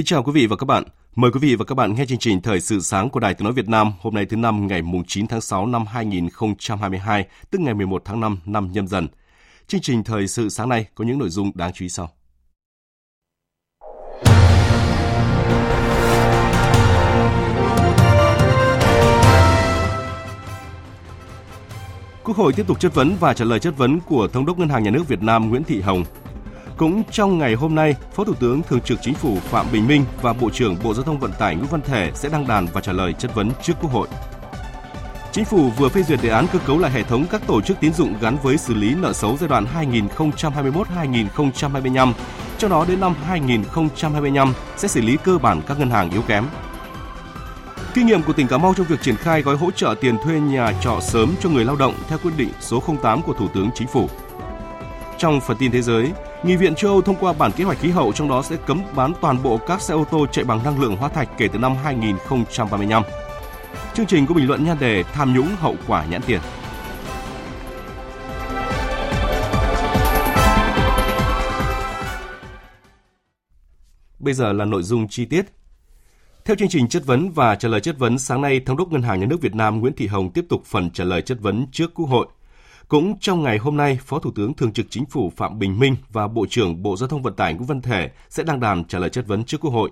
Kính chào quý vị và các bạn. Mời quý vị và các bạn nghe chương trình Thời sự sáng của Đài Tiếng Nói Việt Nam hôm nay thứ năm ngày 9 tháng 6 năm 2022, tức ngày 11 tháng 5 năm nhâm dần. Chương trình Thời sự sáng nay có những nội dung đáng chú ý sau. Quốc hội tiếp tục chất vấn và trả lời chất vấn của Thống đốc Ngân hàng Nhà nước Việt Nam Nguyễn Thị Hồng cũng trong ngày hôm nay, Phó Thủ tướng Thường trực Chính phủ Phạm Bình Minh và Bộ trưởng Bộ Giao thông Vận tải Nguyễn Văn Thể sẽ đăng đàn và trả lời chất vấn trước Quốc hội. Chính phủ vừa phê duyệt đề án cơ cấu lại hệ thống các tổ chức tín dụng gắn với xử lý nợ xấu giai đoạn 2021-2025, trong đó đến năm 2025 sẽ xử lý cơ bản các ngân hàng yếu kém. Kinh nghiệm của tỉnh Cà Mau trong việc triển khai gói hỗ trợ tiền thuê nhà trọ sớm cho người lao động theo quyết định số 08 của Thủ tướng Chính phủ. Trong phần tin thế giới, Nghị viện châu Âu thông qua bản kế hoạch khí hậu trong đó sẽ cấm bán toàn bộ các xe ô tô chạy bằng năng lượng hóa thạch kể từ năm 2035. Chương trình có bình luận nhan đề tham nhũng hậu quả nhãn tiền. Bây giờ là nội dung chi tiết. Theo chương trình chất vấn và trả lời chất vấn sáng nay, Thống đốc Ngân hàng Nhà nước Việt Nam Nguyễn Thị Hồng tiếp tục phần trả lời chất vấn trước Quốc hội – cũng trong ngày hôm nay, Phó Thủ tướng Thường trực Chính phủ Phạm Bình Minh và Bộ trưởng Bộ Giao thông Vận tải Nguyễn Văn Thể sẽ đăng đàn trả lời chất vấn trước Quốc hội.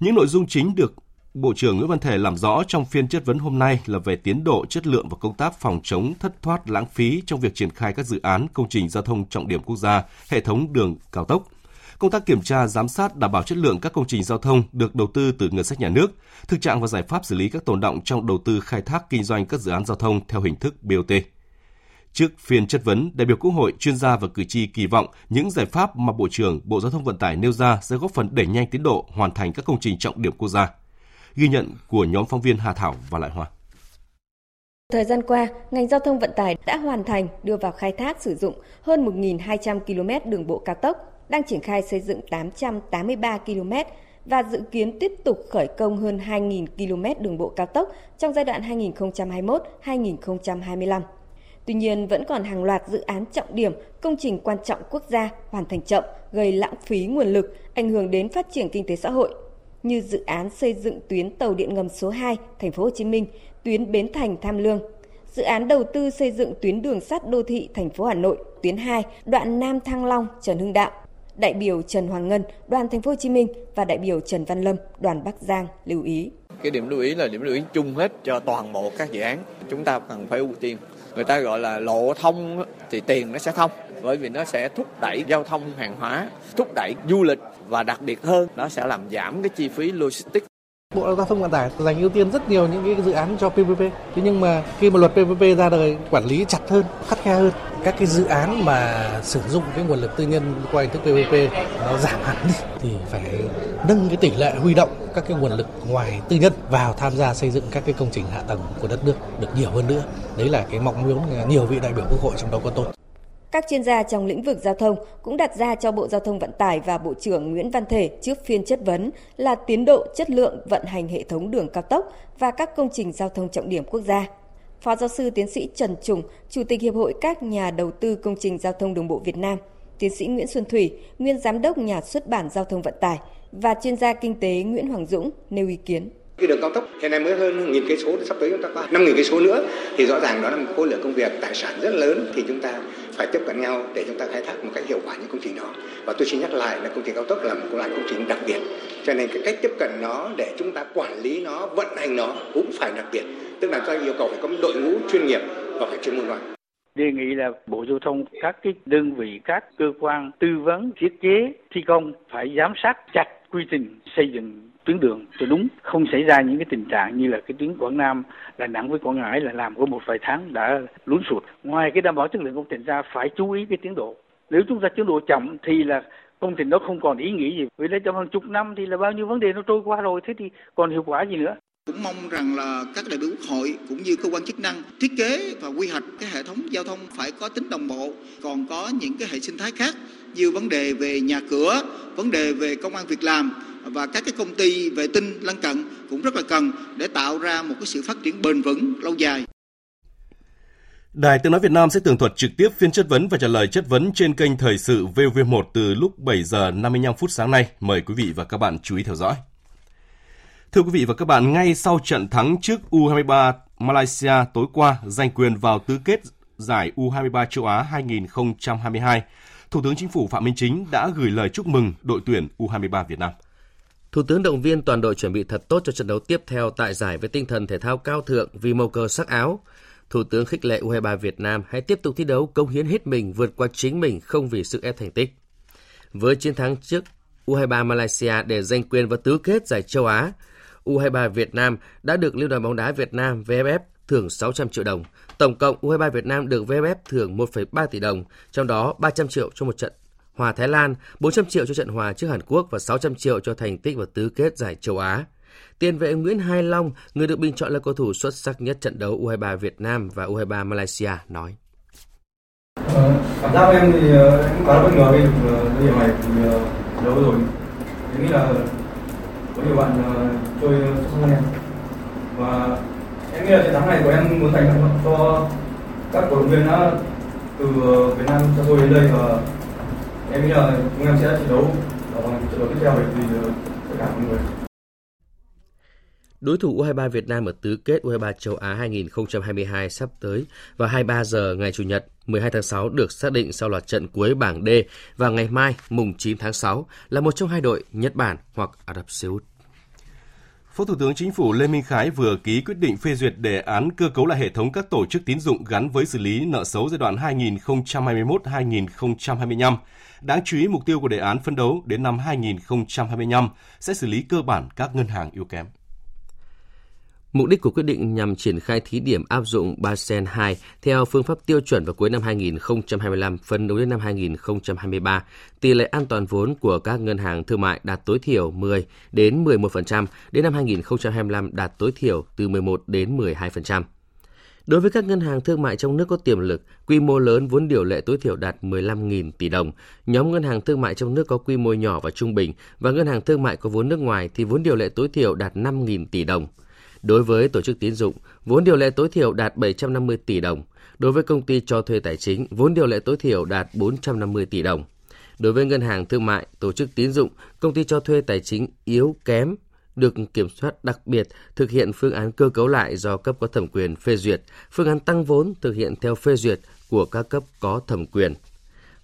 Những nội dung chính được Bộ trưởng Nguyễn Văn Thể làm rõ trong phiên chất vấn hôm nay là về tiến độ, chất lượng và công tác phòng chống thất thoát lãng phí trong việc triển khai các dự án công trình giao thông trọng điểm quốc gia, hệ thống đường cao tốc, công tác kiểm tra giám sát đảm bảo chất lượng các công trình giao thông được đầu tư từ ngân sách nhà nước, thực trạng và giải pháp xử lý các tồn động trong đầu tư khai thác kinh doanh các dự án giao thông theo hình thức BOT. Trước phiên chất vấn, đại biểu Quốc hội, chuyên gia và cử tri kỳ vọng những giải pháp mà Bộ trưởng Bộ Giao thông Vận tải nêu ra sẽ góp phần đẩy nhanh tiến độ hoàn thành các công trình trọng điểm quốc gia. Ghi nhận của nhóm phóng viên Hà Thảo và Lại Hoa. Thời gian qua, ngành giao thông vận tải đã hoàn thành đưa vào khai thác sử dụng hơn 1.200 km đường bộ cao tốc, đang triển khai xây dựng 883 km và dự kiến tiếp tục khởi công hơn 2.000 km đường bộ cao tốc trong giai đoạn 2021-2025. Tuy nhiên vẫn còn hàng loạt dự án trọng điểm, công trình quan trọng quốc gia hoàn thành chậm, gây lãng phí nguồn lực, ảnh hưởng đến phát triển kinh tế xã hội như dự án xây dựng tuyến tàu điện ngầm số 2 thành phố Hồ Chí Minh, tuyến Bến Thành Tham Lương, dự án đầu tư xây dựng tuyến đường sắt đô thị thành phố Hà Nội tuyến 2, đoạn Nam Thăng Long Trần Hưng Đạo. Đại biểu Trần Hoàng Ngân, đoàn thành phố Hồ Chí Minh và đại biểu Trần Văn Lâm, đoàn Bắc Giang lưu ý. Cái điểm lưu ý là điểm lưu ý chung hết cho toàn bộ các dự án. Chúng ta cần phải ưu tiên người ta gọi là lộ thông thì tiền nó sẽ thông, bởi vì nó sẽ thúc đẩy giao thông hàng hóa, thúc đẩy du lịch và đặc biệt hơn, nó sẽ làm giảm cái chi phí logistics. Bộ Giao thông Vận tải dành ưu tiên rất nhiều những cái dự án cho PPP. Thế nhưng mà khi mà luật PPP ra đời quản lý chặt hơn, khắt khe hơn. Các cái dự án mà sử dụng cái nguồn lực tư nhân qua hình thức PPP nó giảm hẳn đi thì phải nâng cái tỷ lệ huy động các cái nguồn lực ngoài tư nhân vào tham gia xây dựng các cái công trình hạ tầng của đất nước được nhiều hơn nữa. Đấy là cái mong muốn nhiều vị đại biểu Quốc hội trong đó có tôi. Các chuyên gia trong lĩnh vực giao thông cũng đặt ra cho Bộ Giao thông Vận tải và Bộ trưởng Nguyễn Văn Thể trước phiên chất vấn là tiến độ chất lượng vận hành hệ thống đường cao tốc và các công trình giao thông trọng điểm quốc gia. Phó giáo sư tiến sĩ Trần Trùng, Chủ tịch Hiệp hội các nhà đầu tư công trình giao thông đường bộ Việt Nam, tiến sĩ Nguyễn Xuân Thủy, nguyên giám đốc nhà xuất bản giao thông vận tải và chuyên gia kinh tế Nguyễn Hoàng Dũng nêu ý kiến. Cái đường cao tốc hiện nay mới hơn nghìn cây số sắp tới chúng ta qua năm nghìn cây số nữa thì rõ ràng đó là một khối lượng công việc tài sản rất lớn thì chúng ta phải tiếp cận nhau để chúng ta khai thác một cách hiệu quả những công trình đó. Và tôi xin nhắc lại là công trình cao tốc là một loại công trình đặc biệt. Cho nên cái cách tiếp cận nó để chúng ta quản lý nó, vận hành nó cũng phải đặc biệt. Tức là do ta yêu cầu phải có một đội ngũ chuyên nghiệp và phải chuyên môn loại đề nghị là Bộ Giao thông, các cái đơn vị, các cơ quan tư vấn thiết kế, thi công phải giám sát chặt quy trình xây dựng tuyến đường cho đúng, không xảy ra những cái tình trạng như là cái tuyến Quảng Nam, Đà Nẵng với Quảng Ngãi là làm có một vài tháng đã lún sụt. Ngoài cái đảm bảo chất lượng công trình ra, phải chú ý cái tiến độ. Nếu chúng ta tiến độ chậm thì là công trình đó không còn ý nghĩa gì. Vì lấy trong hàng chục năm thì là bao nhiêu vấn đề nó trôi qua rồi, thế thì còn hiệu quả gì nữa? Cũng mong rằng là các đại biểu quốc hội cũng như cơ quan chức năng thiết kế và quy hoạch cái hệ thống giao thông phải có tính đồng bộ. Còn có những cái hệ sinh thái khác, như vấn đề về nhà cửa, vấn đề về công an việc làm và các cái công ty vệ tinh lân cận cũng rất là cần để tạo ra một cái sự phát triển bền vững lâu dài. Đài Tiếng Nói Việt Nam sẽ tường thuật trực tiếp phiên chất vấn và trả lời chất vấn trên kênh Thời sự VV1 từ lúc 7 giờ 55 phút sáng nay. Mời quý vị và các bạn chú ý theo dõi. Thưa quý vị và các bạn, ngay sau trận thắng trước U23 Malaysia tối qua giành quyền vào tứ kết giải U23 châu Á 2022, Thủ tướng Chính phủ Phạm Minh Chính đã gửi lời chúc mừng đội tuyển U23 Việt Nam. Thủ tướng động viên toàn đội chuẩn bị thật tốt cho trận đấu tiếp theo tại giải với tinh thần thể thao cao thượng vì màu cờ sắc áo. Thủ tướng khích lệ U23 Việt Nam hãy tiếp tục thi đấu công hiến hết mình vượt qua chính mình không vì sức ép thành tích. Với chiến thắng trước U23 Malaysia để giành quyền vào tứ kết giải châu Á, U23 Việt Nam đã được Liên đoàn bóng đá Việt Nam VFF thưởng 600 triệu đồng. Tổng cộng U23 Việt Nam được VFF thưởng 1,3 tỷ đồng, trong đó 300 triệu cho một trận hòa Thái Lan, 400 triệu cho trận hòa trước Hàn Quốc và 600 triệu cho thành tích vào tứ kết giải châu Á. Tiền vệ Nguyễn Hai Long, người được bình chọn là cầu thủ xuất sắc nhất trận đấu U23 Việt Nam và U23 Malaysia nói. Ờ, cảm giác em thì ờ, em khá là bất ngờ khi ờ, được thời điểm này thì uh, đấu rồi. Em nghĩ là có nhiều bạn uh, chơi xuất sắc hơn em và em nghĩ là chiến thắng này của em muốn dành cho các cổ động viên đã từ Việt Nam cho tôi đến đây và em nghĩ là chúng em sẽ thi đấu. Ở trận đấu tiếp theo vì tất cả mọi người. Đối thủ U23 Việt Nam ở tứ kết U23 châu Á 2022 sắp tới vào 23 giờ ngày Chủ nhật 12 tháng 6 được xác định sau loạt trận cuối bảng D. Và ngày mai, mùng 9 tháng 6 là một trong hai đội Nhật Bản hoặc Ả Rập Xê Út. Phó Thủ tướng Chính phủ Lê Minh Khái vừa ký quyết định phê duyệt đề án cơ cấu lại hệ thống các tổ chức tín dụng gắn với xử lý nợ xấu giai đoạn 2021-2025. Đáng chú ý, mục tiêu của đề án phân đấu đến năm 2025 sẽ xử lý cơ bản các ngân hàng yếu kém. Mục đích của quyết định nhằm triển khai thí điểm áp dụng Basel 2 theo phương pháp tiêu chuẩn vào cuối năm 2025, phân đấu đến năm 2023. Tỷ lệ an toàn vốn của các ngân hàng thương mại đạt tối thiểu 10 đến 11%, đến năm 2025 đạt tối thiểu từ 11 đến 12%. Đối với các ngân hàng thương mại trong nước có tiềm lực, quy mô lớn vốn điều lệ tối thiểu đạt 15.000 tỷ đồng. Nhóm ngân hàng thương mại trong nước có quy mô nhỏ và trung bình và ngân hàng thương mại có vốn nước ngoài thì vốn điều lệ tối thiểu đạt 5.000 tỷ đồng. Đối với tổ chức tín dụng, vốn điều lệ tối thiểu đạt 750 tỷ đồng. Đối với công ty cho thuê tài chính, vốn điều lệ tối thiểu đạt 450 tỷ đồng. Đối với ngân hàng thương mại, tổ chức tín dụng, công ty cho thuê tài chính yếu kém được kiểm soát đặc biệt thực hiện phương án cơ cấu lại do cấp có thẩm quyền phê duyệt, phương án tăng vốn thực hiện theo phê duyệt của các cấp có thẩm quyền.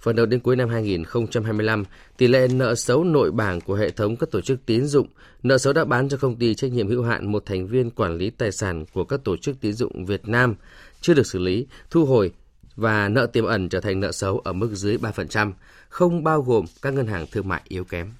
Phần đầu đến cuối năm 2025, tỷ lệ nợ xấu nội bảng của hệ thống các tổ chức tín dụng, nợ xấu đã bán cho công ty trách nhiệm hữu hạn một thành viên quản lý tài sản của các tổ chức tín dụng Việt Nam chưa được xử lý, thu hồi và nợ tiềm ẩn trở thành nợ xấu ở mức dưới 3%, không bao gồm các ngân hàng thương mại yếu kém.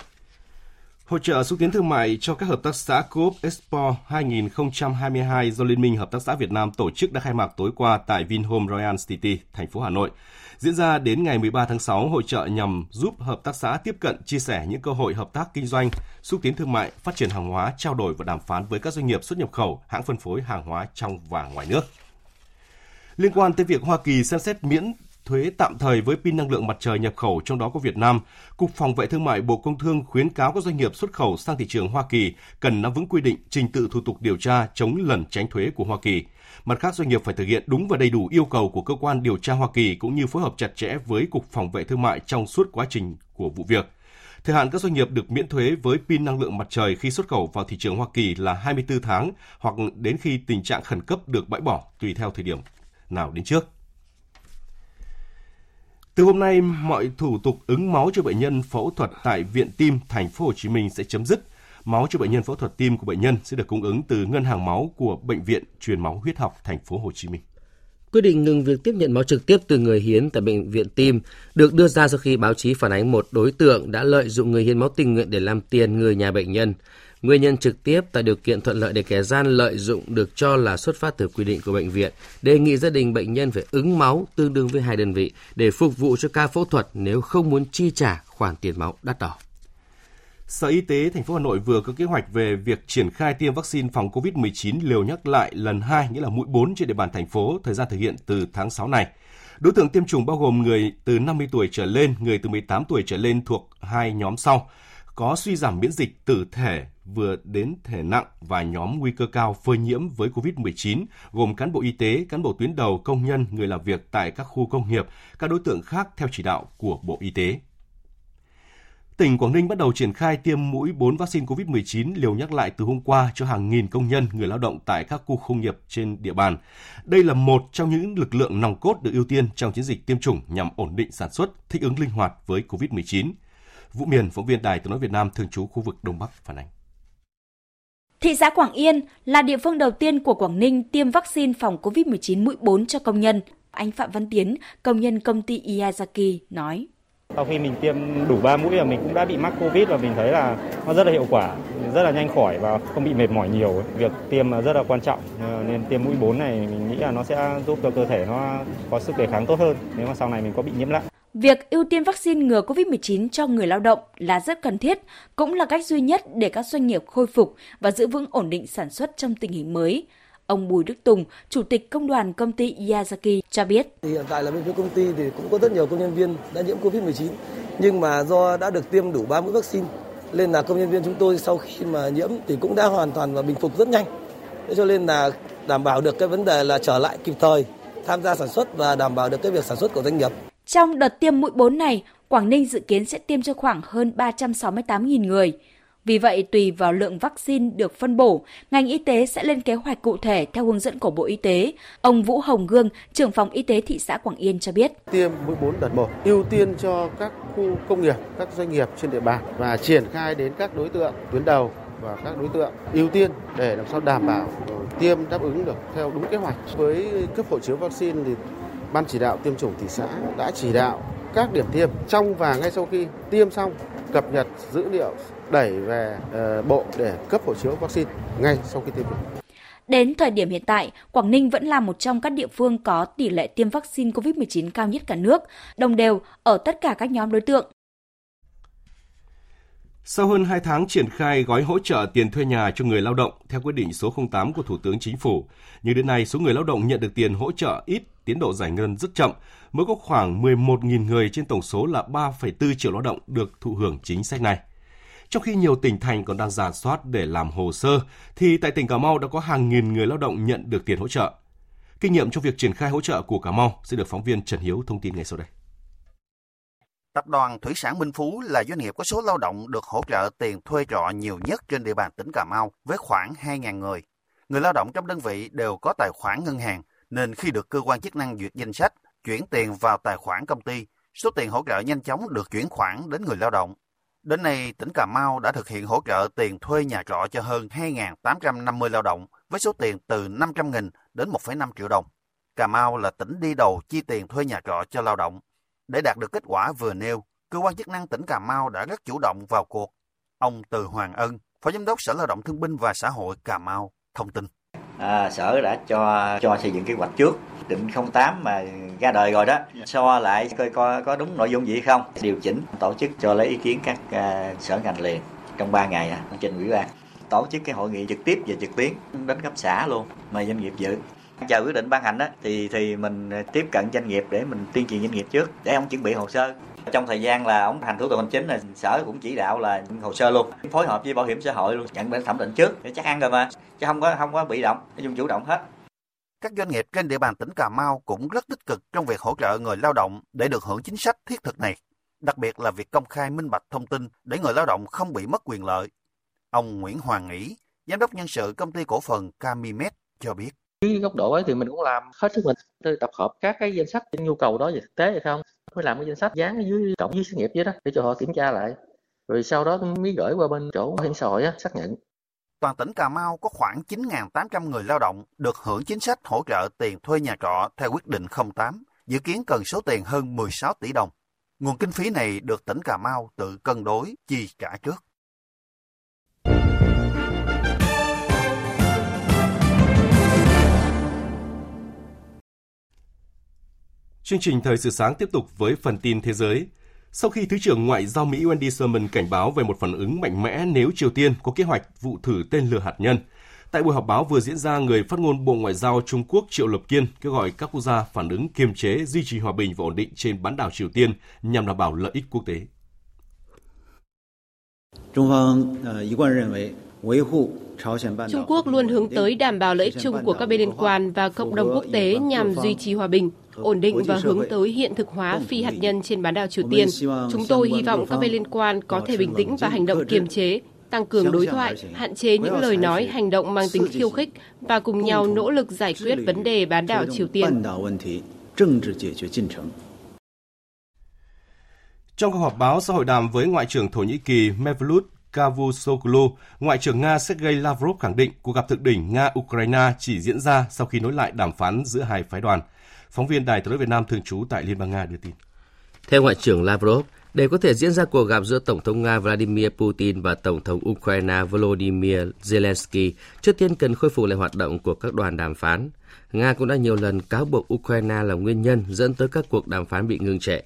Hội trợ xúc tiến thương mại cho các hợp tác xã Coop Expo 2022 do Liên minh Hợp tác xã Việt Nam tổ chức đã khai mạc tối qua tại Vinhome Royal City, thành phố Hà Nội. Diễn ra đến ngày 13 tháng 6, hội trợ nhằm giúp hợp tác xã tiếp cận, chia sẻ những cơ hội hợp tác kinh doanh, xúc tiến thương mại, phát triển hàng hóa, trao đổi và đàm phán với các doanh nghiệp xuất nhập khẩu, hãng phân phối hàng hóa trong và ngoài nước. Liên quan tới việc Hoa Kỳ xem xét miễn thuế tạm thời với pin năng lượng mặt trời nhập khẩu trong đó có Việt Nam, Cục Phòng vệ Thương mại Bộ Công Thương khuyến cáo các doanh nghiệp xuất khẩu sang thị trường Hoa Kỳ cần nắm vững quy định trình tự thủ tục điều tra chống lẩn tránh thuế của Hoa Kỳ. Mặt khác, doanh nghiệp phải thực hiện đúng và đầy đủ yêu cầu của cơ quan điều tra Hoa Kỳ cũng như phối hợp chặt chẽ với Cục Phòng vệ Thương mại trong suốt quá trình của vụ việc. Thời hạn các doanh nghiệp được miễn thuế với pin năng lượng mặt trời khi xuất khẩu vào thị trường Hoa Kỳ là 24 tháng hoặc đến khi tình trạng khẩn cấp được bãi bỏ tùy theo thời điểm nào đến trước. Từ hôm nay, mọi thủ tục ứng máu cho bệnh nhân phẫu thuật tại Viện Tim Thành phố Hồ Chí Minh sẽ chấm dứt. Máu cho bệnh nhân phẫu thuật tim của bệnh nhân sẽ được cung ứng từ ngân hàng máu của Bệnh viện Truyền máu huyết học Thành phố Hồ Chí Minh. Quyết định ngừng việc tiếp nhận máu trực tiếp từ người hiến tại bệnh viện tim được đưa ra sau khi báo chí phản ánh một đối tượng đã lợi dụng người hiến máu tình nguyện để làm tiền người nhà bệnh nhân. Nguyên nhân trực tiếp tạo điều kiện thuận lợi để kẻ gian lợi dụng được cho là xuất phát từ quy định của bệnh viện, đề nghị gia đình bệnh nhân phải ứng máu tương đương với hai đơn vị để phục vụ cho ca phẫu thuật nếu không muốn chi trả khoản tiền máu đắt đỏ. Sở Y tế thành phố Hà Nội vừa có kế hoạch về việc triển khai tiêm vaccine phòng COVID-19 liều nhắc lại lần 2, nghĩa là mũi 4 trên địa bàn thành phố, thời gian thực hiện từ tháng 6 này. Đối tượng tiêm chủng bao gồm người từ 50 tuổi trở lên, người từ 18 tuổi trở lên thuộc hai nhóm sau, có suy giảm miễn dịch tử thể vừa đến thể nặng và nhóm nguy cơ cao phơi nhiễm với COVID-19, gồm cán bộ y tế, cán bộ tuyến đầu, công nhân, người làm việc tại các khu công nghiệp, các đối tượng khác theo chỉ đạo của Bộ Y tế. Tỉnh Quảng Ninh bắt đầu triển khai tiêm mũi 4 vaccine COVID-19 liều nhắc lại từ hôm qua cho hàng nghìn công nhân, người lao động tại các khu công nghiệp trên địa bàn. Đây là một trong những lực lượng nòng cốt được ưu tiên trong chiến dịch tiêm chủng nhằm ổn định sản xuất, thích ứng linh hoạt với COVID-19. Vũ Miền, phóng viên Đài tiếng nói Việt Nam thường trú khu vực Đông Bắc phản ánh. Thị xã Quảng Yên là địa phương đầu tiên của Quảng Ninh tiêm vaccine phòng COVID-19 mũi 4 cho công nhân. Anh Phạm Văn Tiến, công nhân công ty Iyazaki, nói. Sau khi mình tiêm đủ 3 mũi là mình cũng đã bị mắc Covid và mình thấy là nó rất là hiệu quả, rất là nhanh khỏi và không bị mệt mỏi nhiều. Việc tiêm rất là quan trọng nên tiêm mũi 4 này mình nghĩ là nó sẽ giúp cho cơ thể nó có sức đề kháng tốt hơn nếu mà sau này mình có bị nhiễm lại. Việc ưu tiên vaccine ngừa COVID-19 cho người lao động là rất cần thiết, cũng là cách duy nhất để các doanh nghiệp khôi phục và giữ vững ổn định sản xuất trong tình hình mới. Ông Bùi Đức Tùng, Chủ tịch Công đoàn Công ty Yazaki cho biết. Hiện tại là bên phía công ty thì cũng có rất nhiều công nhân viên đã nhiễm COVID-19, nhưng mà do đã được tiêm đủ 3 mũi vaccine, nên là công nhân viên chúng tôi sau khi mà nhiễm thì cũng đã hoàn toàn và bình phục rất nhanh. Thế cho nên là đảm bảo được cái vấn đề là trở lại kịp thời, tham gia sản xuất và đảm bảo được cái việc sản xuất của doanh nghiệp. Trong đợt tiêm mũi 4 này, Quảng Ninh dự kiến sẽ tiêm cho khoảng hơn 368.000 người. Vì vậy, tùy vào lượng vaccine được phân bổ, ngành y tế sẽ lên kế hoạch cụ thể theo hướng dẫn của Bộ Y tế. Ông Vũ Hồng Gương, trưởng phòng y tế thị xã Quảng Yên cho biết. Tiêm mũi 4 đợt 1, ưu tiên cho các khu công nghiệp, các doanh nghiệp trên địa bàn và triển khai đến các đối tượng tuyến đầu và các đối tượng ưu tiên để làm sao đảm bảo tiêm đáp ứng được theo đúng kế hoạch. Với cấp hộ chiếu vaccine thì Ban chỉ đạo tiêm chủng thị xã đã chỉ đạo các điểm tiêm trong và ngay sau khi tiêm xong cập nhật dữ liệu đẩy về uh, bộ để cấp hộ chiếu vaccine ngay sau khi tiêm chủng. Đến thời điểm hiện tại, Quảng Ninh vẫn là một trong các địa phương có tỷ lệ tiêm vaccine COVID-19 cao nhất cả nước, đồng đều ở tất cả các nhóm đối tượng. Sau hơn 2 tháng triển khai gói hỗ trợ tiền thuê nhà cho người lao động theo quyết định số 08 của Thủ tướng Chính phủ, nhưng đến nay số người lao động nhận được tiền hỗ trợ ít, tiến độ giải ngân rất chậm, mới có khoảng 11.000 người trên tổng số là 3,4 triệu lao động được thụ hưởng chính sách này. Trong khi nhiều tỉnh thành còn đang giả soát để làm hồ sơ, thì tại tỉnh Cà Mau đã có hàng nghìn người lao động nhận được tiền hỗ trợ. Kinh nghiệm trong việc triển khai hỗ trợ của Cà Mau sẽ được phóng viên Trần Hiếu thông tin ngay sau đây. Tập đoàn Thủy sản Minh Phú là doanh nghiệp có số lao động được hỗ trợ tiền thuê trọ nhiều nhất trên địa bàn tỉnh Cà Mau với khoảng 2.000 người. Người lao động trong đơn vị đều có tài khoản ngân hàng, nên khi được cơ quan chức năng duyệt danh sách, chuyển tiền vào tài khoản công ty, số tiền hỗ trợ nhanh chóng được chuyển khoản đến người lao động. Đến nay, tỉnh Cà Mau đã thực hiện hỗ trợ tiền thuê nhà trọ cho hơn 2.850 lao động với số tiền từ 500.000 đến 1,5 triệu đồng. Cà Mau là tỉnh đi đầu chi tiền thuê nhà trọ cho lao động. Để đạt được kết quả vừa nêu, cơ quan chức năng tỉnh Cà Mau đã rất chủ động vào cuộc. Ông Từ Hoàng Ân, Phó Giám đốc Sở Lao động Thương binh và Xã hội Cà Mau, thông tin. À, sở đã cho cho xây dựng kế hoạch trước định 08 mà ra đời rồi đó. So lại coi coi có đúng nội dung gì không? Điều chỉnh tổ chức cho lấy ý kiến các uh, sở ngành liền trong 3 ngày à, trình ủy ban. Tổ chức cái hội nghị trực tiếp và trực tuyến đến cấp xã luôn mời doanh nghiệp dự. Chờ quyết định ban hành đó thì thì mình tiếp cận doanh nghiệp để mình tuyên truyền doanh nghiệp trước để ông chuẩn bị hồ sơ. Trong thời gian là ông hành thủ tục hành chính là sở cũng chỉ đạo là hồ sơ luôn phối hợp với bảo hiểm xã hội luôn nhận bản thẩm định trước để chắc ăn rồi mà chứ không có không có bị động nói chung chủ động hết. Các doanh nghiệp trên địa bàn tỉnh Cà Mau cũng rất tích cực trong việc hỗ trợ người lao động để được hưởng chính sách thiết thực này, đặc biệt là việc công khai minh bạch thông tin để người lao động không bị mất quyền lợi. Ông Nguyễn Hoàng Nghĩ, giám đốc nhân sự công ty cổ phần Camimed cho biết. Dưới góc độ ấy thì mình cũng làm hết sức mình tôi tập hợp các cái danh sách nhu cầu đó về thực tế hay không. Mới làm cái danh sách dán ở dưới cộng với xí nghiệp vậy đó để cho họ kiểm tra lại. Rồi sau đó mới gửi qua bên chỗ bảo hiểm xã hội á, xác nhận toàn tỉnh Cà Mau có khoảng 9.800 người lao động được hưởng chính sách hỗ trợ tiền thuê nhà trọ theo quyết định 08, dự kiến cần số tiền hơn 16 tỷ đồng. Nguồn kinh phí này được tỉnh Cà Mau tự cân đối chi trả trước. Chương trình Thời sự sáng tiếp tục với phần tin thế giới. Sau khi Thứ trưởng Ngoại giao Mỹ Wendy Sherman cảnh báo về một phản ứng mạnh mẽ nếu Triều Tiên có kế hoạch vụ thử tên lửa hạt nhân, tại buổi họp báo vừa diễn ra, người phát ngôn Bộ Ngoại giao Trung Quốc Triệu Lập Kiên kêu gọi các quốc gia phản ứng kiềm chế, duy trì hòa bình và ổn định trên bán đảo Triều Tiên nhằm đảm bảo lợi ích quốc tế. Trung Quốc luôn hướng tới đảm bảo lợi ích chung của các bên liên quan và cộng đồng quốc tế nhằm duy trì hòa bình, ổn định và hướng tới hiện thực hóa phi hạt nhân trên bán đảo Triều Tiên. Chúng tôi hy vọng các bên liên quan có thể bình tĩnh và hành động kiềm chế, tăng cường đối thoại, hạn chế những lời nói, hành động mang tính khiêu khích và cùng nhau nỗ lực giải quyết vấn đề bán đảo Triều Tiên. Trong cuộc họp báo sau hội đàm với Ngoại trưởng Thổ Nhĩ Kỳ Mevlut Cavusoglu, Ngoại trưởng Nga Sergei Lavrov khẳng định cuộc gặp thượng đỉnh Nga-Ukraine chỉ diễn ra sau khi nối lại đàm phán giữa hai phái đoàn. Phóng viên Đài tiếng Việt Nam thường trú tại Liên bang Nga đưa tin. Theo Ngoại trưởng Lavrov, để có thể diễn ra cuộc gặp giữa Tổng thống Nga Vladimir Putin và Tổng thống Ukraine Volodymyr Zelensky, trước tiên cần khôi phục lại hoạt động của các đoàn đàm phán. Nga cũng đã nhiều lần cáo buộc Ukraine là nguyên nhân dẫn tới các cuộc đàm phán bị ngưng trệ.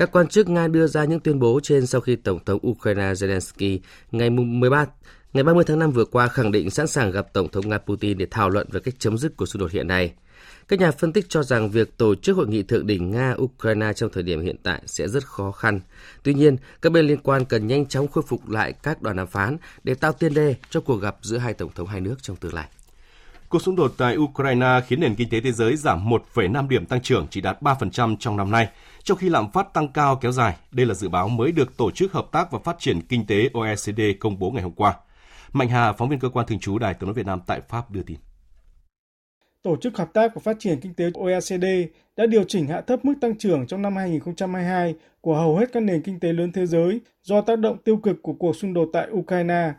Các quan chức Nga đưa ra những tuyên bố trên sau khi Tổng thống Ukraine Zelensky ngày 13 ngày 30 tháng 5 vừa qua khẳng định sẵn sàng gặp Tổng thống Nga Putin để thảo luận về cách chấm dứt của xung đột hiện nay. Các nhà phân tích cho rằng việc tổ chức hội nghị thượng đỉnh Nga-Ukraine trong thời điểm hiện tại sẽ rất khó khăn. Tuy nhiên, các bên liên quan cần nhanh chóng khôi phục lại các đoàn đàm phán để tạo tiền đề cho cuộc gặp giữa hai tổng thống hai nước trong tương lai. Cuộc xung đột tại Ukraine khiến nền kinh tế thế giới giảm 1,5 điểm tăng trưởng chỉ đạt 3% trong năm nay, trong khi lạm phát tăng cao kéo dài. Đây là dự báo mới được Tổ chức Hợp tác và Phát triển Kinh tế OECD công bố ngày hôm qua. Mạnh Hà, phóng viên cơ quan thường trú Đài tiếng nói Việt Nam tại Pháp đưa tin. Tổ chức Hợp tác và Phát triển Kinh tế OECD đã điều chỉnh hạ thấp mức tăng trưởng trong năm 2022 của hầu hết các nền kinh tế lớn thế giới do tác động tiêu cực của cuộc xung đột tại Ukraine.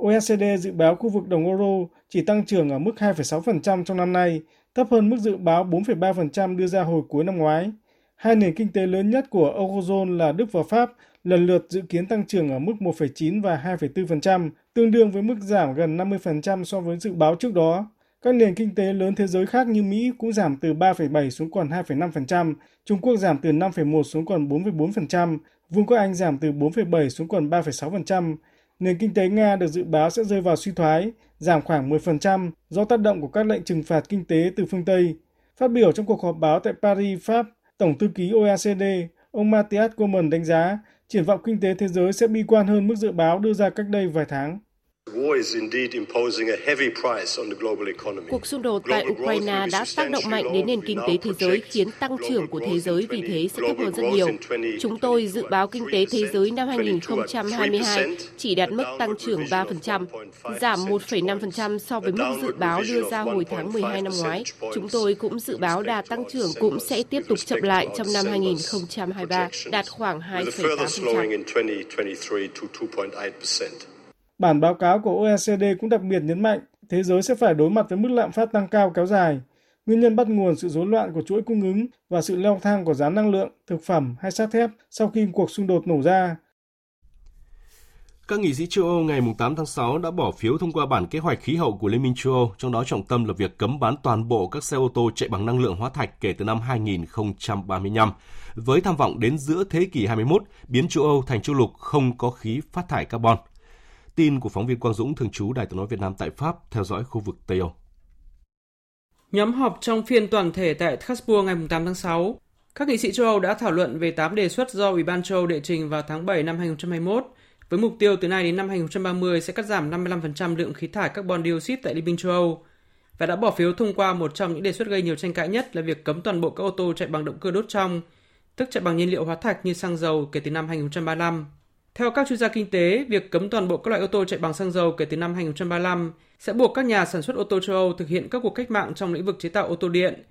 OECD dự báo khu vực đồng euro chỉ tăng trưởng ở mức 2,6% trong năm nay, thấp hơn mức dự báo 4,3% đưa ra hồi cuối năm ngoái. Hai nền kinh tế lớn nhất của Eurozone là Đức và Pháp lần lượt dự kiến tăng trưởng ở mức 1,9 và 2,4%, tương đương với mức giảm gần 50% so với dự báo trước đó. Các nền kinh tế lớn thế giới khác như Mỹ cũng giảm từ 3,7 xuống còn 2,5%, Trung Quốc giảm từ 5,1 xuống còn 4,4%, Vương quốc Anh giảm từ 4,7 xuống còn 3,6%. Nền kinh tế Nga được dự báo sẽ rơi vào suy thoái, giảm khoảng 10% do tác động của các lệnh trừng phạt kinh tế từ phương Tây. Phát biểu trong cuộc họp báo tại Paris, Pháp, Tổng thư ký OECD, ông Matthias Goldman đánh giá triển vọng kinh tế thế giới sẽ bi quan hơn mức dự báo đưa ra cách đây vài tháng. Cuộc xung đột tại Ukraine đã tác động mạnh đến nền kinh tế thế giới, khiến tăng trưởng của thế giới vì thế sẽ thấp hơn rất nhiều. Chúng tôi dự báo kinh tế thế giới năm 2022 chỉ đạt mức tăng trưởng 3%, giảm 1,5% so với mức dự báo đưa ra hồi tháng 12 năm ngoái. Chúng tôi cũng dự báo đà tăng trưởng cũng sẽ tiếp tục chậm lại trong năm 2023, đạt khoảng 2,8%. Bản báo cáo của OECD cũng đặc biệt nhấn mạnh thế giới sẽ phải đối mặt với mức lạm phát tăng cao kéo dài. Nguyên nhân bắt nguồn sự rối loạn của chuỗi cung ứng và sự leo thang của giá năng lượng, thực phẩm hay sắt thép sau khi cuộc xung đột nổ ra. Các nghị sĩ châu Âu ngày 8 tháng 6 đã bỏ phiếu thông qua bản kế hoạch khí hậu của Liên minh châu Âu, trong đó trọng tâm là việc cấm bán toàn bộ các xe ô tô chạy bằng năng lượng hóa thạch kể từ năm 2035, với tham vọng đến giữa thế kỷ 21 biến châu Âu thành châu lục không có khí phát thải carbon. Tin của phóng viên Quang Dũng thường trú Đài tiếng nói Việt Nam tại Pháp theo dõi khu vực Tây Âu. Nhóm họp trong phiên toàn thể tại Strasbourg ngày 8 tháng 6, các nghị sĩ châu Âu đã thảo luận về 8 đề xuất do Ủy ban châu Âu đệ trình vào tháng 7 năm 2021 với mục tiêu từ nay đến năm 2030 sẽ cắt giảm 55% lượng khí thải carbon dioxide tại Liên minh châu Âu và đã bỏ phiếu thông qua một trong những đề xuất gây nhiều tranh cãi nhất là việc cấm toàn bộ các ô tô chạy bằng động cơ đốt trong, tức chạy bằng nhiên liệu hóa thạch như xăng dầu kể từ năm 2035. Theo các chuyên gia kinh tế, việc cấm toàn bộ các loại ô tô chạy bằng xăng dầu kể từ năm 2035 sẽ buộc các nhà sản xuất ô tô châu Âu thực hiện các cuộc cách mạng trong lĩnh vực chế tạo ô tô điện.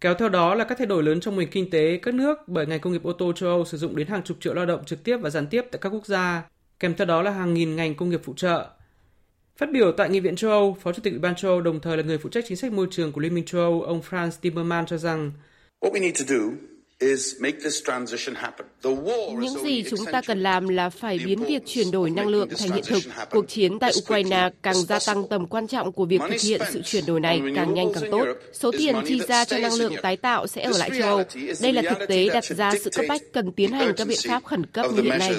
Kéo theo đó là các thay đổi lớn trong nền kinh tế các nước bởi ngành công nghiệp ô tô châu Âu sử dụng đến hàng chục triệu lao động trực tiếp và gián tiếp tại các quốc gia, kèm theo đó là hàng nghìn ngành công nghiệp phụ trợ. Phát biểu tại Nghị viện châu Âu, Phó Chủ tịch Ủy ban châu Âu đồng thời là người phụ trách chính sách môi trường của Liên minh châu Âu, ông Franz Timmermans cho rằng những gì chúng ta cần làm là phải biến việc chuyển đổi năng lượng thành hiện thực. Cuộc chiến tại Ukraine càng gia tăng tầm quan trọng của việc thực hiện sự chuyển đổi này càng nhanh càng tốt. Số tiền chi ra cho năng lượng tái tạo sẽ ở lại châu Âu. Đây là thực tế đặt ra sự cấp bách cần tiến hành các biện pháp khẩn cấp như hiện nay.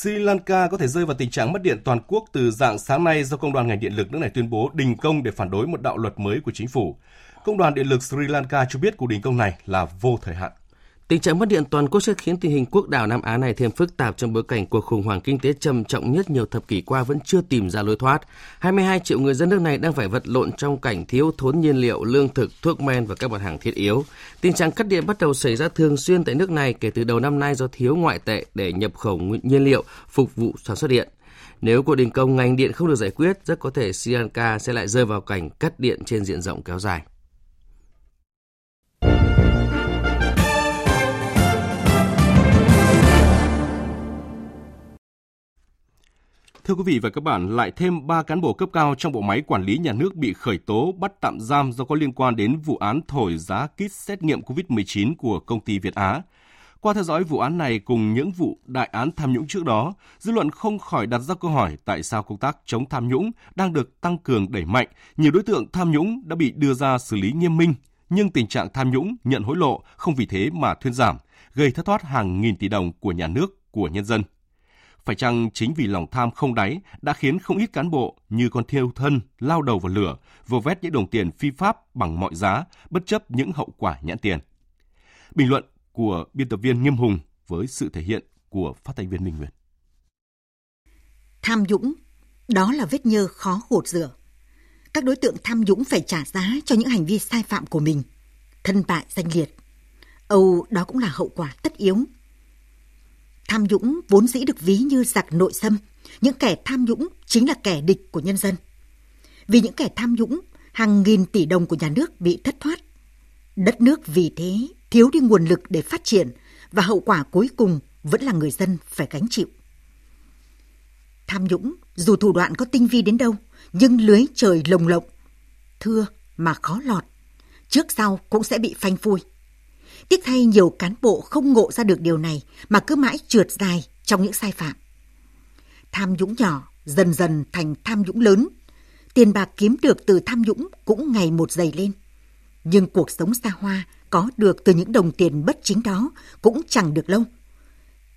Sri Lanka có thể rơi vào tình trạng mất điện toàn quốc từ dạng sáng nay do công đoàn ngành điện lực nước này tuyên bố đình công để phản đối một đạo luật mới của chính phủ. Công đoàn Điện lực Sri Lanka cho biết cuộc đình công này là vô thời hạn. Tình trạng mất điện toàn quốc sẽ khiến tình hình quốc đảo Nam Á này thêm phức tạp trong bối cảnh cuộc khủng hoảng kinh tế trầm trọng nhất nhiều thập kỷ qua vẫn chưa tìm ra lối thoát. 22 triệu người dân nước này đang phải vật lộn trong cảnh thiếu thốn nhiên liệu, lương thực, thuốc men và các mặt hàng thiết yếu. Tình trạng cắt điện bắt đầu xảy ra thường xuyên tại nước này kể từ đầu năm nay do thiếu ngoại tệ để nhập khẩu nhiên liệu phục vụ sản xuất điện. Nếu cuộc đình công ngành điện không được giải quyết, rất có thể Sri Lanka sẽ lại rơi vào cảnh cắt điện trên diện rộng kéo dài. Thưa quý vị và các bạn, lại thêm 3 cán bộ cấp cao trong bộ máy quản lý nhà nước bị khởi tố bắt tạm giam do có liên quan đến vụ án thổi giá kit xét nghiệm COVID-19 của công ty Việt Á. Qua theo dõi vụ án này cùng những vụ đại án tham nhũng trước đó, dư luận không khỏi đặt ra câu hỏi tại sao công tác chống tham nhũng đang được tăng cường đẩy mạnh, nhiều đối tượng tham nhũng đã bị đưa ra xử lý nghiêm minh, nhưng tình trạng tham nhũng, nhận hối lộ không vì thế mà thuyên giảm, gây thất thoát hàng nghìn tỷ đồng của nhà nước, của nhân dân. Phải chăng chính vì lòng tham không đáy đã khiến không ít cán bộ như con thiêu thân lao đầu vào lửa, vô vét những đồng tiền phi pháp bằng mọi giá, bất chấp những hậu quả nhãn tiền. Bình luận của biên tập viên Nghiêm Hùng với sự thể hiện của phát thanh viên Minh Nguyệt. Tham dũng đó là vết nhơ khó gột rửa. Các đối tượng tham dũng phải trả giá cho những hành vi sai phạm của mình, thân bại danh liệt. Âu đó cũng là hậu quả tất yếu Tham nhũng vốn dĩ được ví như giặc nội xâm, những kẻ tham nhũng chính là kẻ địch của nhân dân. Vì những kẻ tham nhũng, hàng nghìn tỷ đồng của nhà nước bị thất thoát. Đất nước vì thế thiếu đi nguồn lực để phát triển và hậu quả cuối cùng vẫn là người dân phải gánh chịu. Tham nhũng, dù thủ đoạn có tinh vi đến đâu, nhưng lưới trời lồng lộng, thưa mà khó lọt, trước sau cũng sẽ bị phanh phui. Tiếc thay nhiều cán bộ không ngộ ra được điều này mà cứ mãi trượt dài trong những sai phạm. Tham nhũng nhỏ dần dần thành tham nhũng lớn. Tiền bạc kiếm được từ tham nhũng cũng ngày một dày lên. Nhưng cuộc sống xa hoa có được từ những đồng tiền bất chính đó cũng chẳng được lâu.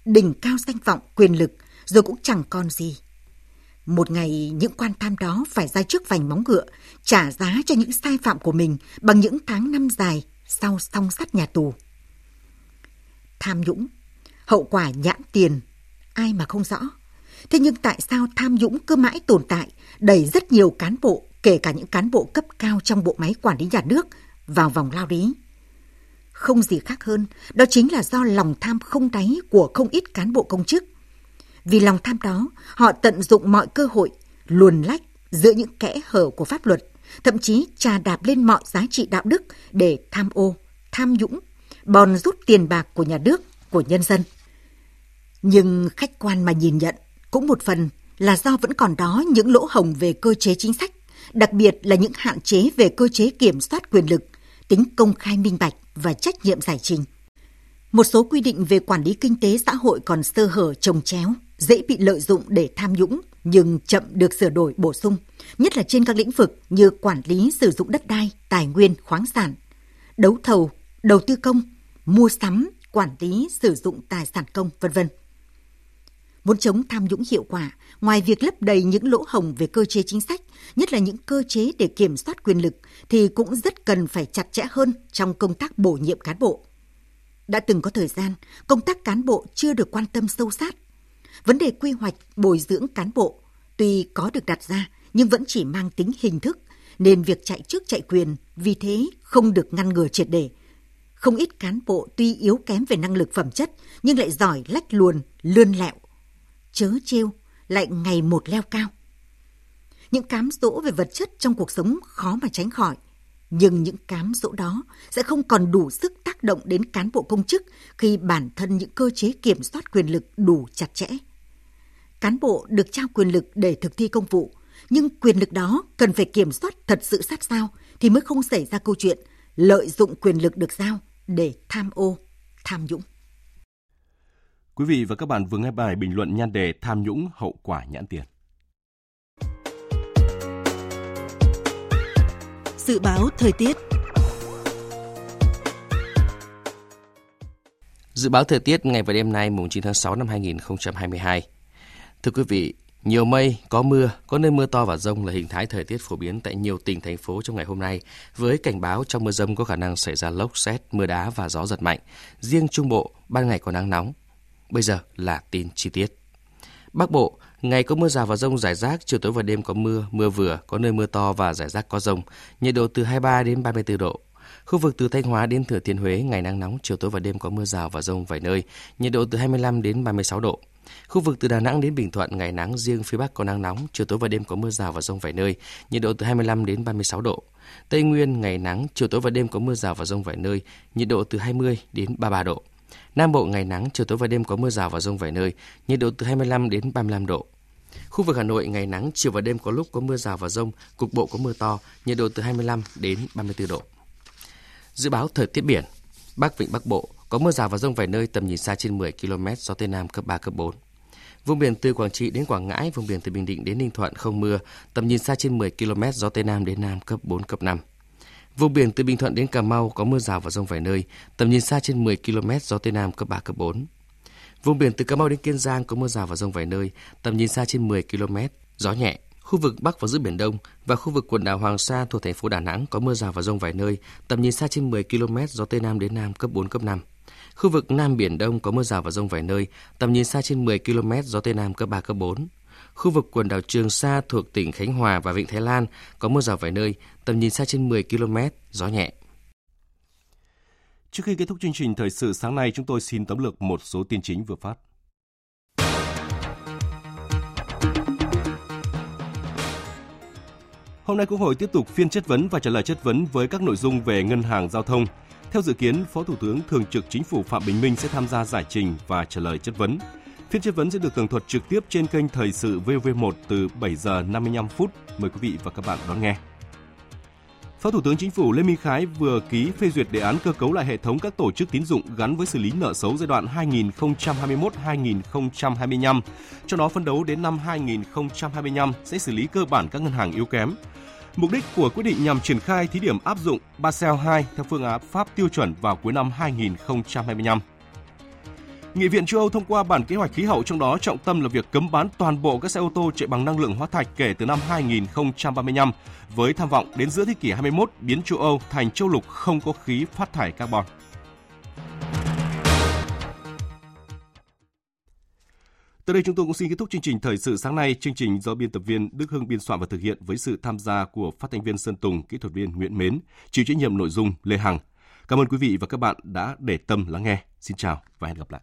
Đỉnh cao danh vọng quyền lực rồi cũng chẳng còn gì. Một ngày những quan tham đó phải ra trước vành móng ngựa, trả giá cho những sai phạm của mình bằng những tháng năm dài sau song sắt nhà tù. Tham nhũng, hậu quả nhãn tiền, ai mà không rõ. Thế nhưng tại sao tham nhũng cứ mãi tồn tại, đẩy rất nhiều cán bộ, kể cả những cán bộ cấp cao trong bộ máy quản lý nhà nước, vào vòng lao lý? Không gì khác hơn, đó chính là do lòng tham không đáy của không ít cán bộ công chức. Vì lòng tham đó, họ tận dụng mọi cơ hội, luồn lách giữa những kẽ hở của pháp luật thậm chí trà đạp lên mọi giá trị đạo đức để tham ô, tham nhũng, bòn rút tiền bạc của nhà nước, của nhân dân. Nhưng khách quan mà nhìn nhận cũng một phần là do vẫn còn đó những lỗ hồng về cơ chế chính sách, đặc biệt là những hạn chế về cơ chế kiểm soát quyền lực, tính công khai minh bạch và trách nhiệm giải trình. Một số quy định về quản lý kinh tế xã hội còn sơ hở trồng chéo, dễ bị lợi dụng để tham nhũng nhưng chậm được sửa đổi bổ sung, nhất là trên các lĩnh vực như quản lý sử dụng đất đai, tài nguyên, khoáng sản, đấu thầu, đầu tư công, mua sắm, quản lý sử dụng tài sản công, vân vân. Muốn chống tham nhũng hiệu quả, ngoài việc lấp đầy những lỗ hồng về cơ chế chính sách, nhất là những cơ chế để kiểm soát quyền lực, thì cũng rất cần phải chặt chẽ hơn trong công tác bổ nhiệm cán bộ. Đã từng có thời gian, công tác cán bộ chưa được quan tâm sâu sát, Vấn đề quy hoạch bồi dưỡng cán bộ tuy có được đặt ra nhưng vẫn chỉ mang tính hình thức nên việc chạy trước chạy quyền vì thế không được ngăn ngừa triệt để. Không ít cán bộ tuy yếu kém về năng lực phẩm chất nhưng lại giỏi lách luồn, lươn lẹo. Chớ trêu lại ngày một leo cao. Những cám dỗ về vật chất trong cuộc sống khó mà tránh khỏi. Nhưng những cám dỗ đó sẽ không còn đủ sức tác động đến cán bộ công chức khi bản thân những cơ chế kiểm soát quyền lực đủ chặt chẽ Cán bộ được trao quyền lực để thực thi công vụ, nhưng quyền lực đó cần phải kiểm soát thật sự sát sao thì mới không xảy ra câu chuyện lợi dụng quyền lực được giao để tham ô, tham nhũng. Quý vị và các bạn vừa nghe bài bình luận nhan đề tham nhũng hậu quả nhãn tiền. Dự báo thời tiết Dự báo thời tiết ngày và đêm nay mùng 9 tháng 6 năm 2022. Thưa quý vị, nhiều mây, có mưa, có nơi mưa to và rông là hình thái thời tiết phổ biến tại nhiều tỉnh thành phố trong ngày hôm nay, với cảnh báo trong mưa rông có khả năng xảy ra lốc xét, mưa đá và gió giật mạnh. Riêng Trung Bộ, ban ngày có nắng nóng. Bây giờ là tin chi tiết. Bắc Bộ, ngày có mưa rào và rông rải rác, chiều tối và đêm có mưa, mưa vừa, có nơi mưa to và rải rác có rông, nhiệt độ từ 23 đến 34 độ. Khu vực từ Thanh Hóa đến Thừa Thiên Huế, ngày nắng nóng, chiều tối và đêm có mưa rào và rông vài nơi, nhiệt độ từ 25 đến 36 độ. Khu vực từ Đà Nẵng đến Bình Thuận, ngày nắng riêng phía Bắc có nắng nóng, chiều tối và đêm có mưa rào và rông vài nơi, nhiệt độ từ 25 đến 36 độ. Tây Nguyên, ngày nắng, chiều tối và đêm có mưa rào và rông vài nơi, nhiệt độ từ 20 đến 33 độ. Nam Bộ ngày nắng, chiều tối và đêm có mưa rào và rông vài nơi, nhiệt độ từ 25 đến 35 độ. Khu vực Hà Nội ngày nắng, chiều và đêm có lúc có mưa rào và rông, cục bộ có mưa to, nhiệt độ từ 25 đến 34 độ. Dự báo thời tiết biển, Bắc Vịnh Bắc Bộ có mưa rào và rông vài nơi tầm nhìn xa trên 10 km, gió Tây Nam cấp 3, cấp 4. Vùng biển từ Quảng Trị đến Quảng Ngãi, vùng biển từ Bình Định đến Ninh Thuận không mưa, tầm nhìn xa trên 10 km, gió Tây Nam đến Nam cấp 4, cấp 5. Vùng biển từ Bình Thuận đến Cà Mau có mưa rào và rông vài nơi, tầm nhìn xa trên 10 km, gió Tây Nam cấp 3, cấp 4. Vùng biển từ Cà Mau đến Kiên Giang có mưa rào và rông vài nơi, tầm nhìn xa trên 10 km, gió nhẹ. Khu vực Bắc và giữa Biển Đông và khu vực quần đảo Hoàng Sa thuộc thành phố Đà Nẵng có mưa rào và rông vài nơi, tầm nhìn xa trên 10 km, gió Tây Nam đến Nam cấp 4, cấp 5. Khu vực Nam Biển Đông có mưa rào và rông vài nơi, tầm nhìn xa trên 10 km, gió Tây Nam cấp 3, cấp 4. Khu vực quần đảo Trường Sa thuộc tỉnh Khánh Hòa và Vịnh Thái Lan có mưa rào vài nơi, tầm nhìn xa trên 10 km, gió nhẹ. Trước khi kết thúc chương trình thời sự sáng nay, chúng tôi xin tóm lược một số tin chính vừa phát. Hôm nay Quốc hội tiếp tục phiên chất vấn và trả lời chất vấn với các nội dung về ngân hàng giao thông. Theo dự kiến, Phó Thủ tướng Thường trực Chính phủ Phạm Bình Minh sẽ tham gia giải trình và trả lời chất vấn. Phiên chất vấn sẽ được tường thuật trực tiếp trên kênh Thời sự VV1 từ 7 giờ 55 phút. Mời quý vị và các bạn đón nghe. Phó Thủ tướng Chính phủ Lê Minh Khái vừa ký phê duyệt đề án cơ cấu lại hệ thống các tổ chức tín dụng gắn với xử lý nợ xấu giai đoạn 2021-2025. Trong đó phân đấu đến năm 2025 sẽ xử lý cơ bản các ngân hàng yếu kém. Mục đích của quyết định nhằm triển khai thí điểm áp dụng Basel II theo phương án Pháp tiêu chuẩn vào cuối năm 2025. Nghị viện châu Âu thông qua bản kế hoạch khí hậu trong đó trọng tâm là việc cấm bán toàn bộ các xe ô tô chạy bằng năng lượng hóa thạch kể từ năm 2035 với tham vọng đến giữa thế kỷ 21 biến châu Âu thành châu lục không có khí phát thải carbon. Tới đây chúng tôi cũng xin kết thúc chương trình thời sự sáng nay. Chương trình do biên tập viên Đức Hưng biên soạn và thực hiện với sự tham gia của phát thanh viên Sơn Tùng, kỹ thuật viên Nguyễn Mến, chịu trách nhiệm nội dung Lê Hằng. Cảm ơn quý vị và các bạn đã để tâm lắng nghe. Xin chào và hẹn gặp lại.